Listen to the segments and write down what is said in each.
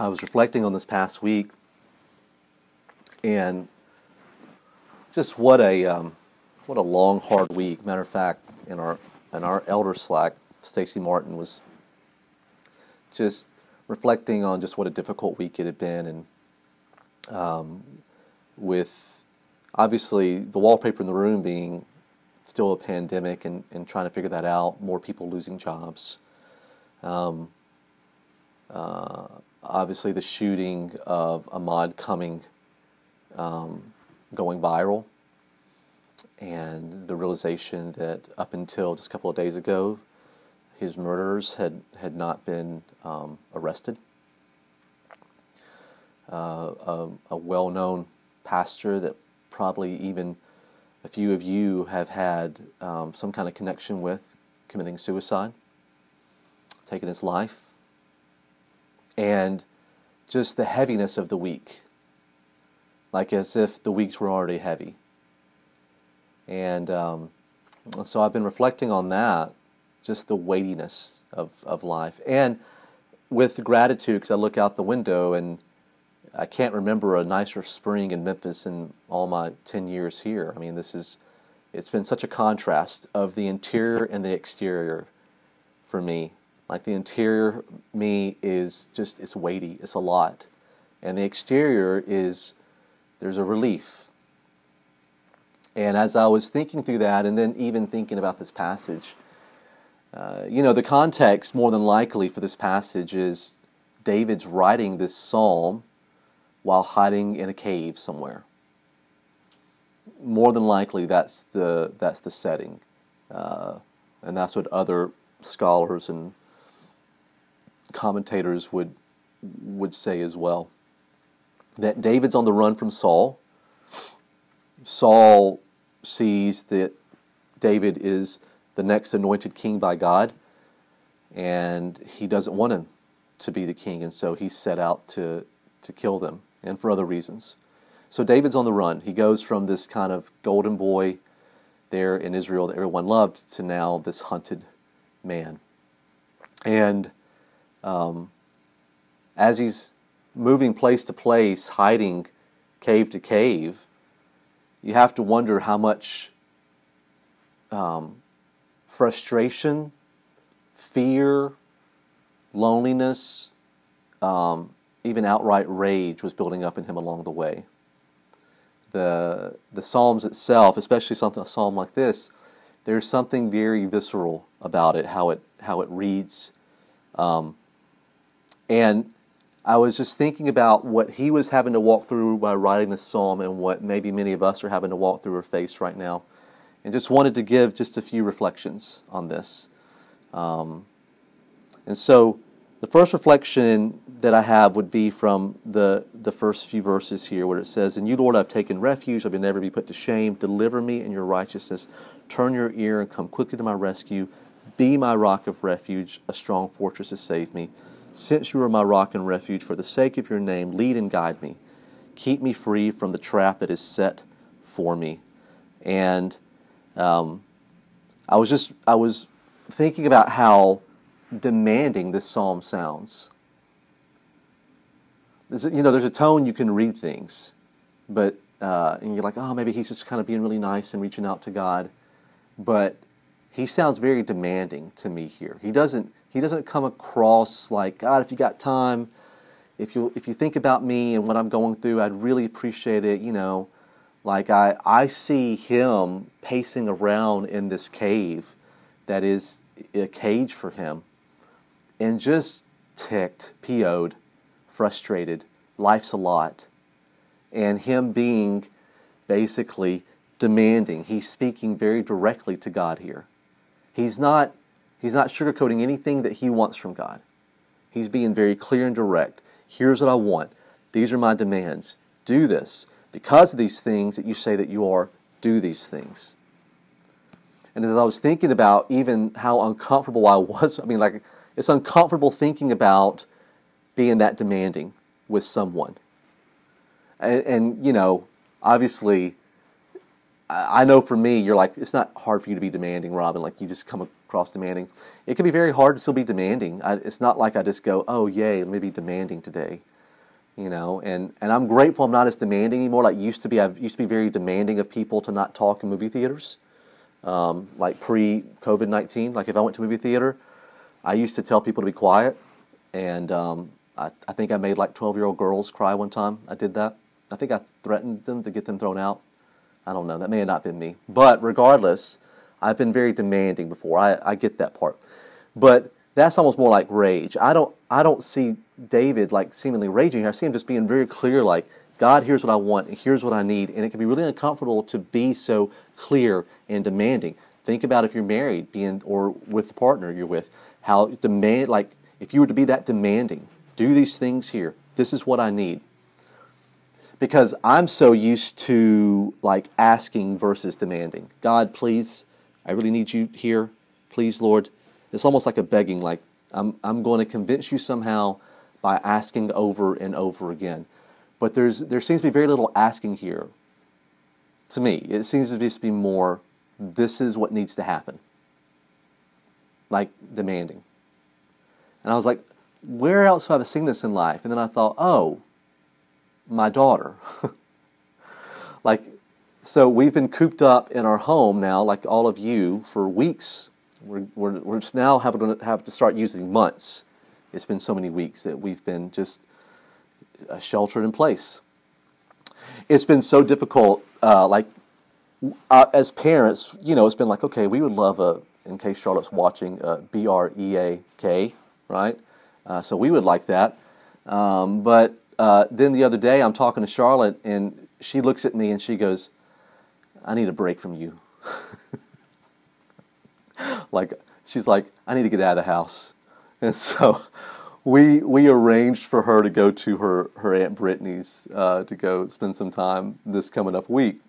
I was reflecting on this past week and just what a um, what a long, hard week. Matter of fact, in our in our elder Slack, Stacy Martin was just reflecting on just what a difficult week it had been, and um, with obviously the wallpaper in the room being still a pandemic and, and trying to figure that out, more people losing jobs. Um, uh, obviously, the shooting of Ahmad Cumming um, going viral, and the realization that up until just a couple of days ago, his murderers had, had not been um, arrested. Uh, a, a well known pastor that probably even a few of you have had um, some kind of connection with committing suicide, taking his life, and just the heaviness of the week, like as if the weeks were already heavy. And um, so I've been reflecting on that, just the weightiness of, of life. And with gratitude, because I look out the window and I can't remember a nicer spring in Memphis in all my 10 years here. I mean, this is, it's been such a contrast of the interior and the exterior for me. Like the interior me is just, it's weighty, it's a lot. And the exterior is, there's a relief. And as I was thinking through that, and then even thinking about this passage, uh, you know, the context more than likely for this passage is David's writing this psalm while hiding in a cave somewhere. More than likely, that's the that's the setting, uh, and that's what other scholars and commentators would would say as well. That David's on the run from Saul. Saul sees that David is the next anointed king by God, and he doesn't want him to be the king, and so he set out to to kill them and for other reasons. So David's on the run. He goes from this kind of golden boy there in Israel that everyone loved to now this hunted man. And um, as he's moving place to place, hiding cave to cave, you have to wonder how much um, frustration, fear, loneliness, um, even outright rage was building up in him along the way. The, the Psalms itself, especially something a psalm like this, there's something very visceral about it, how it how it reads. Um, and I was just thinking about what he was having to walk through by writing this psalm and what maybe many of us are having to walk through or face right now. And just wanted to give just a few reflections on this. Um, and so the first reflection that I have would be from the, the first few verses here, where it says, In you, Lord, I've taken refuge, I will never be put to shame. Deliver me in your righteousness. Turn your ear and come quickly to my rescue. Be my rock of refuge, a strong fortress to save me. Since you are my rock and refuge, for the sake of your name, lead and guide me. Keep me free from the trap that is set for me. And um, I was just, I was thinking about how demanding this psalm sounds. There's you know, there's a tone you can read things, but uh, and you're like, oh, maybe he's just kind of being really nice and reaching out to God, but he sounds very demanding to me here. He doesn't he doesn't come across like God. If you got time, if you if you think about me and what I'm going through, I'd really appreciate it. You know, like I I see him pacing around in this cave that is a cage for him and just ticked, PO'd, frustrated. Life's a lot. And him being basically demanding. He's speaking very directly to God here. He's not he's not sugarcoating anything that he wants from God. He's being very clear and direct. Here's what I want. These are my demands. Do this. Because of these things that you say that you are, do these things. And as I was thinking about even how uncomfortable I was, I mean, like, it's uncomfortable thinking about being that demanding with someone. And, and you know, obviously, I, I know for me, you're like, it's not hard for you to be demanding, Robin. Like, you just come across demanding. It can be very hard to still be demanding. I, it's not like I just go, oh, yay, let me be demanding today. you know, and, and I'm grateful I'm not as demanding anymore. Like used to be, I used to be very demanding of people to not talk in movie theaters, um, like pre COVID 19. Like if I went to movie theater, I used to tell people to be quiet, and um, I, I think I made like 12 year old girls cry one time. I did that. I think I threatened them to get them thrown out. I don't know. That may have not been me. But regardless, I've been very demanding before. I, I get that part. But that's almost more like rage. I don't I don't see David like seemingly raging. I see him just being very clear, like God, here's what I want, and here's what I need, and it can be really uncomfortable to be so clear and demanding. Think about if you're married, being or with the partner you're with, how demand like if you were to be that demanding, do these things here. This is what I need. Because I'm so used to like asking versus demanding. God, please, I really need you here. Please, Lord, it's almost like a begging, like, I'm, I'm going to convince you somehow by asking over and over again. But there's, there seems to be very little asking here. To me, it seems to just be more, this is what needs to happen. Like demanding. And I was like, where else have I seen this in life? And then I thought, oh, my daughter. like, so we've been cooped up in our home now, like all of you, for weeks we're, we're, we're just now having to have to start using months. It's been so many weeks that we've been just sheltered in place. It's been so difficult. Uh, like uh, as parents, you know, it's been like, okay, we would love a. In case Charlotte's watching, B R E A K, right? Uh, so we would like that. Um, but uh, then the other day, I'm talking to Charlotte, and she looks at me and she goes, "I need a break from you." like she's like, I need to get out of the house, and so we we arranged for her to go to her her aunt Brittany's uh, to go spend some time this coming up week,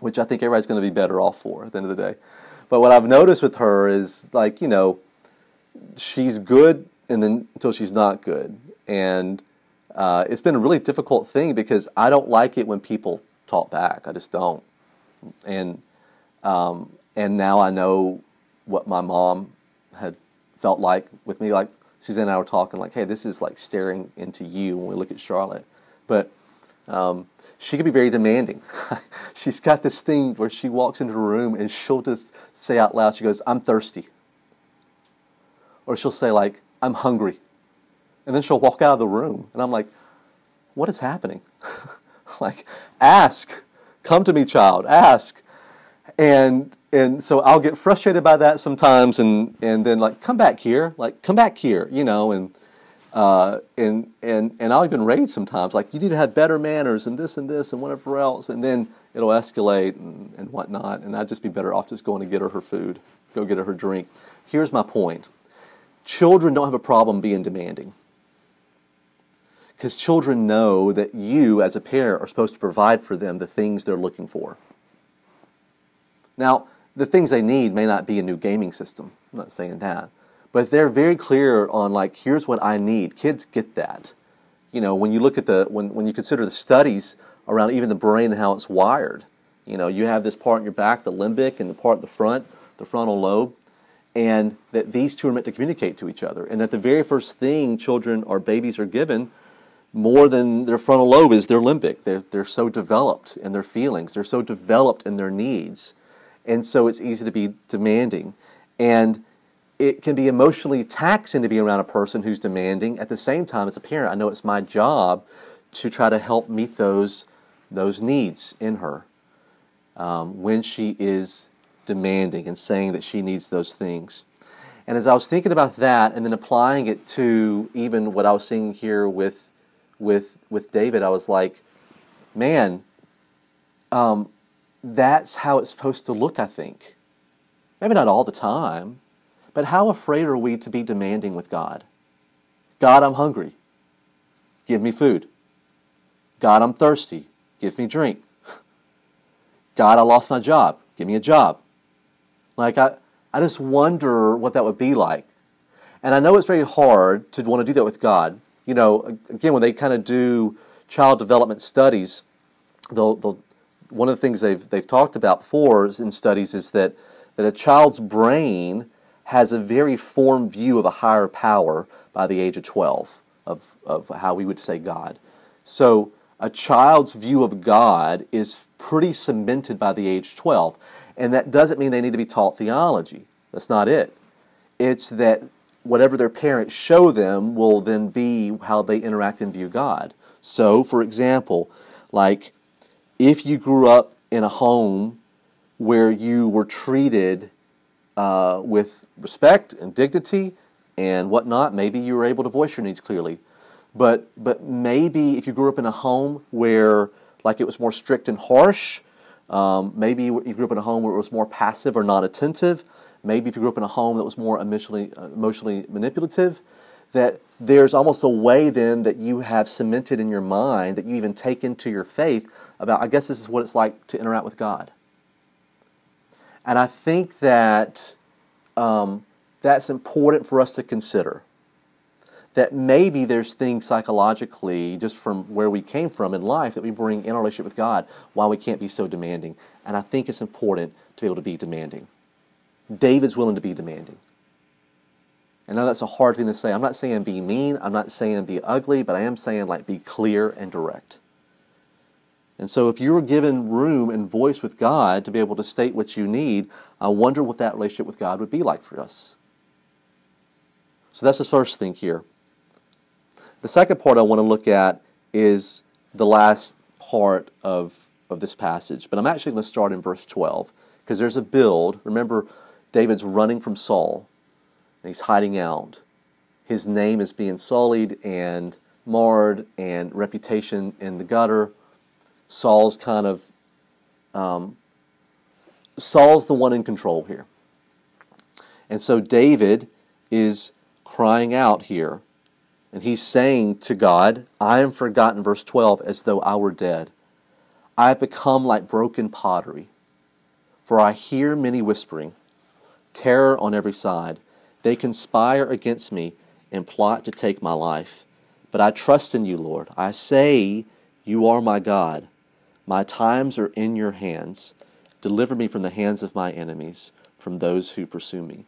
which I think everybody's going to be better off for at the end of the day. But what I've noticed with her is like you know, she's good and then until she's not good, and uh, it's been a really difficult thing because I don't like it when people talk back. I just don't, and um, and now I know what my mom had felt like with me. Like Suzanne and I were talking, like, hey, this is like staring into you when we look at Charlotte. But um, she can be very demanding. She's got this thing where she walks into a room and she'll just say out loud, she goes, I'm thirsty. Or she'll say, like, I'm hungry. And then she'll walk out of the room. And I'm like, what is happening? like, ask. Come to me, child. Ask. And and so I'll get frustrated by that sometimes, and and then like come back here, like come back here, you know, and uh, and and and I'll even rage sometimes, like you need to have better manners and this and this and whatever else, and then it'll escalate and, and whatnot, and I'd just be better off just going to get her her food, go get her her drink. Here's my point: children don't have a problem being demanding because children know that you, as a parent, are supposed to provide for them the things they're looking for. Now the things they need may not be a new gaming system. I'm not saying that. But they're very clear on like, here's what I need. Kids get that. You know, when you look at the when, when you consider the studies around even the brain and how it's wired, you know, you have this part in your back, the limbic, and the part at the front, the frontal lobe, and that these two are meant to communicate to each other. And that the very first thing children or babies are given more than their frontal lobe is their limbic. They're, they're so developed in their feelings, they're so developed in their needs and so it's easy to be demanding. And it can be emotionally taxing to be around a person who's demanding. At the same time, as a parent, I know it's my job to try to help meet those those needs in her um, when she is demanding and saying that she needs those things. And as I was thinking about that, and then applying it to even what I was seeing here with with with David, I was like, man, um, that's how it's supposed to look, I think. Maybe not all the time, but how afraid are we to be demanding with God? God, I'm hungry. Give me food. God, I'm thirsty. Give me drink. God, I lost my job. Give me a job. Like, I, I just wonder what that would be like. And I know it's very hard to want to do that with God. You know, again, when they kind of do child development studies, they'll, they'll one of the things they've they've talked about before in studies is that that a child's brain has a very formed view of a higher power by the age of 12 of, of how we would say God. So a child's view of God is pretty cemented by the age 12. And that doesn't mean they need to be taught theology. That's not it. It's that whatever their parents show them will then be how they interact and view God. So, for example, like if you grew up in a home where you were treated uh, with respect and dignity and whatnot, maybe you were able to voice your needs clearly. But but maybe if you grew up in a home where like it was more strict and harsh, um, maybe you grew up in a home where it was more passive or non-attentive. Maybe if you grew up in a home that was more emotionally uh, emotionally manipulative, that there's almost a way then that you have cemented in your mind that you even take into your faith about. I guess this is what it's like to interact with God. And I think that um, that's important for us to consider. That maybe there's things psychologically, just from where we came from in life, that we bring in our relationship with God, why we can't be so demanding. And I think it's important to be able to be demanding. David's willing to be demanding. And now that's a hard thing to say. I'm not saying be mean. I'm not saying be ugly, but I am saying like be clear and direct. And so, if you were given room and voice with God to be able to state what you need, I wonder what that relationship with God would be like for us. So, that's the first thing here. The second part I want to look at is the last part of, of this passage. But I'm actually going to start in verse 12 because there's a build. Remember, David's running from Saul and he's hiding out. His name is being sullied and marred, and reputation in the gutter Saul's kind of um, Saul's the one in control here. And so David is crying out here. And he's saying to God, I am forgotten, verse 12, as though I were dead. I have become like broken pottery. For I hear many whispering, terror on every side. They conspire against me and plot to take my life. But I trust in you, Lord. I say, You are my God. My times are in your hands. Deliver me from the hands of my enemies, from those who pursue me.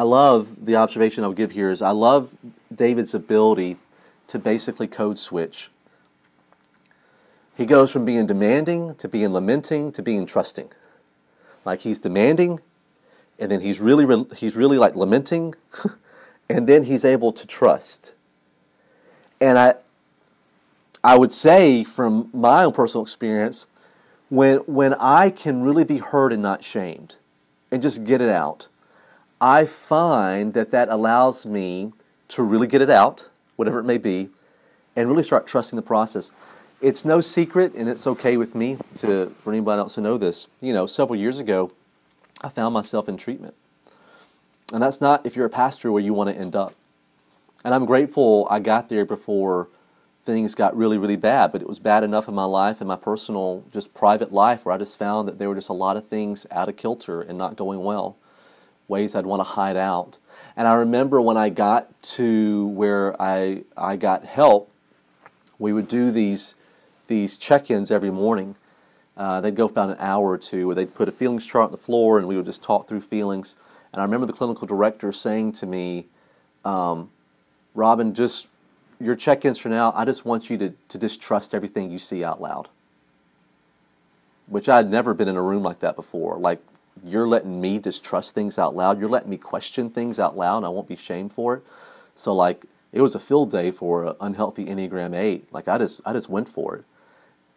I love the observation I'll give here is I love David's ability to basically code switch. He goes from being demanding to being lamenting to being trusting. Like he's demanding, and then he's really he's really like lamenting, and then he's able to trust. And I I would say from my own personal experience, when when I can really be heard and not shamed, and just get it out, I find that that allows me to really get it out, whatever it may be, and really start trusting the process. It's no secret, and it's okay with me to for anybody else to know this. You know, several years ago, I found myself in treatment, and that's not if you're a pastor where you want to end up. And I'm grateful I got there before things got really, really bad. But it was bad enough in my life and my personal, just private life, where I just found that there were just a lot of things out of kilter and not going well, ways I'd want to hide out. And I remember when I got to where I I got help, we would do these these check-ins every morning. Uh, they'd go for about an hour or two, where they'd put a feelings chart on the floor, and we would just talk through feelings. And I remember the clinical director saying to me, um, "Robin, just your check-ins for now, I just want you to, to distrust everything you see out loud. Which I'd never been in a room like that before. Like you're letting me distrust things out loud. You're letting me question things out loud I won't be shamed for it. So like it was a field day for unhealthy Enneagram 8. Like I just I just went for it.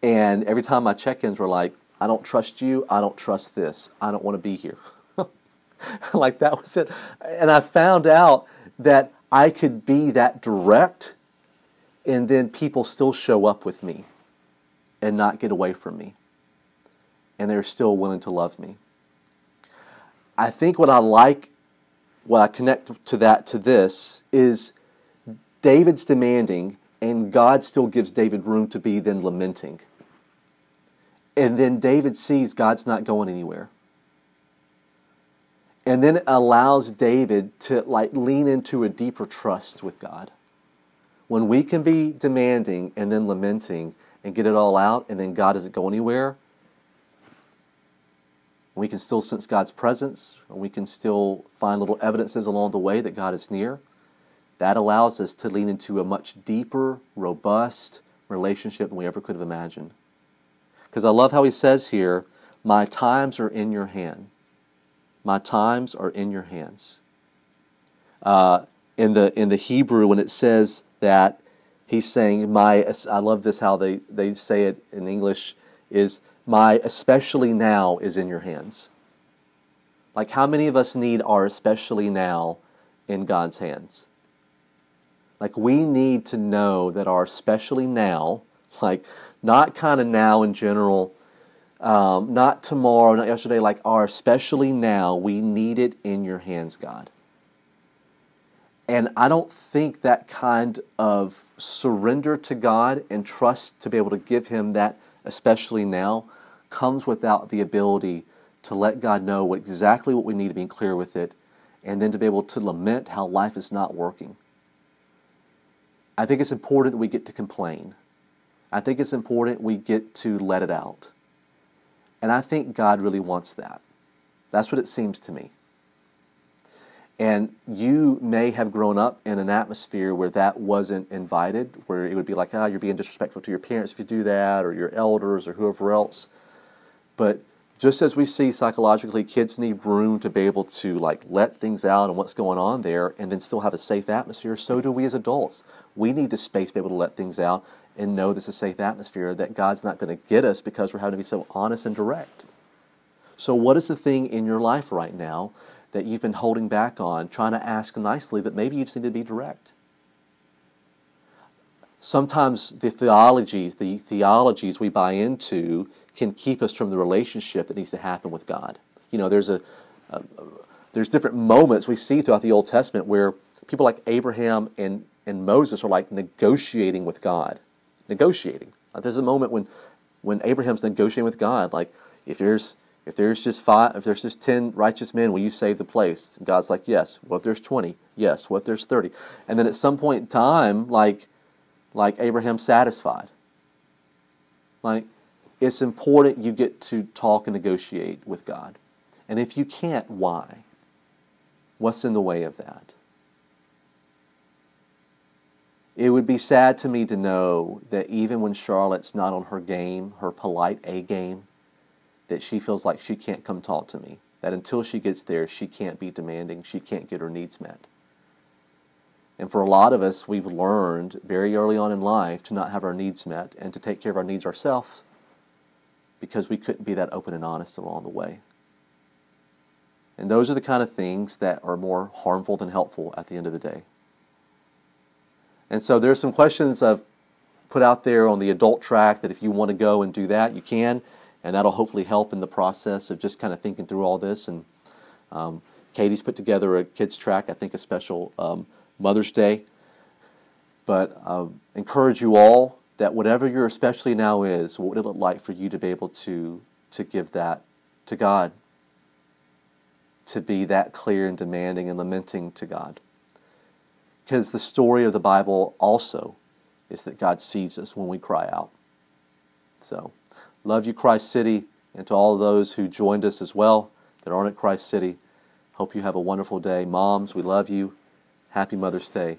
And every time my check-ins were like, I don't trust you, I don't trust this, I don't want to be here. like that was it. And I found out that I could be that direct and then people still show up with me and not get away from me. And they're still willing to love me. I think what I like, what I connect to that to this is David's demanding, and God still gives David room to be then lamenting. And then David sees God's not going anywhere. And then it allows David to like lean into a deeper trust with God when we can be demanding and then lamenting and get it all out, and then God doesn't go anywhere, we can still sense God's presence, and we can still find little evidences along the way that God is near, that allows us to lean into a much deeper, robust relationship than we ever could have imagined. Because I love how he says here, My times are in your hand. My times are in your hands. Uh, in the in the Hebrew, when it says that, he's saying, "My." I love this how they they say it in English is my especially now is in your hands. Like how many of us need our especially now in God's hands? Like we need to know that our especially now, like not kind of now in general, um, not tomorrow, not yesterday, like our especially now, we need it in your hands, God. And I don't think that kind of surrender to God and trust to be able to give Him that, especially now, comes without the ability to let God know what, exactly what we need to be clear with it, and then to be able to lament how life is not working. I think it's important that we get to complain. I think it's important we get to let it out. And I think God really wants that. That's what it seems to me. And you may have grown up in an atmosphere where that wasn't invited, where it would be like, ah, you're being disrespectful to your parents if you do that, or your elders, or whoever else. But just as we see psychologically, kids need room to be able to like let things out and what's going on there, and then still have a safe atmosphere. So do we as adults. We need the space to be able to let things out and know this is a safe atmosphere. That God's not going to get us because we're having to be so honest and direct. So, what is the thing in your life right now that you've been holding back on, trying to ask nicely, but maybe you just need to be direct? Sometimes the theologies, the theologies we buy into can keep us from the relationship that needs to happen with God. You know, there's a, a, a there's different moments we see throughout the Old Testament where people like Abraham and, and Moses are like negotiating with God. Negotiating. Like there's a moment when when Abraham's negotiating with God, like if there's if there's just five if there's just ten righteous men, will you save the place? And God's like, Yes. What if there's twenty? Yes. What if there's thirty? And then at some point in time, like like Abraham satisfied. Like it's important you get to talk and negotiate with God. And if you can't, why? What's in the way of that? It would be sad to me to know that even when Charlotte's not on her game, her polite A game, that she feels like she can't come talk to me. That until she gets there, she can't be demanding, she can't get her needs met. And for a lot of us, we've learned very early on in life to not have our needs met and to take care of our needs ourselves because we couldn't be that open and honest along the way. And those are the kind of things that are more harmful than helpful at the end of the day. And so there's some questions I've put out there on the adult track that if you want to go and do that, you can, and that'll hopefully help in the process of just kind of thinking through all this. And um, Katie's put together a kids track, I think a special um, Mother's Day. But uh, encourage you all that whatever your especially now is, what would it look like for you to be able to to give that to God? To be that clear and demanding and lamenting to God. Because the story of the Bible also is that God sees us when we cry out. So, love you, Christ City, and to all those who joined us as well that aren't at Christ City. Hope you have a wonderful day. Moms, we love you. Happy Mother's Day.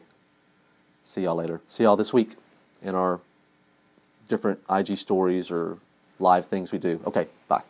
See y'all later. See y'all this week in our different IG stories or live things we do. Okay, bye.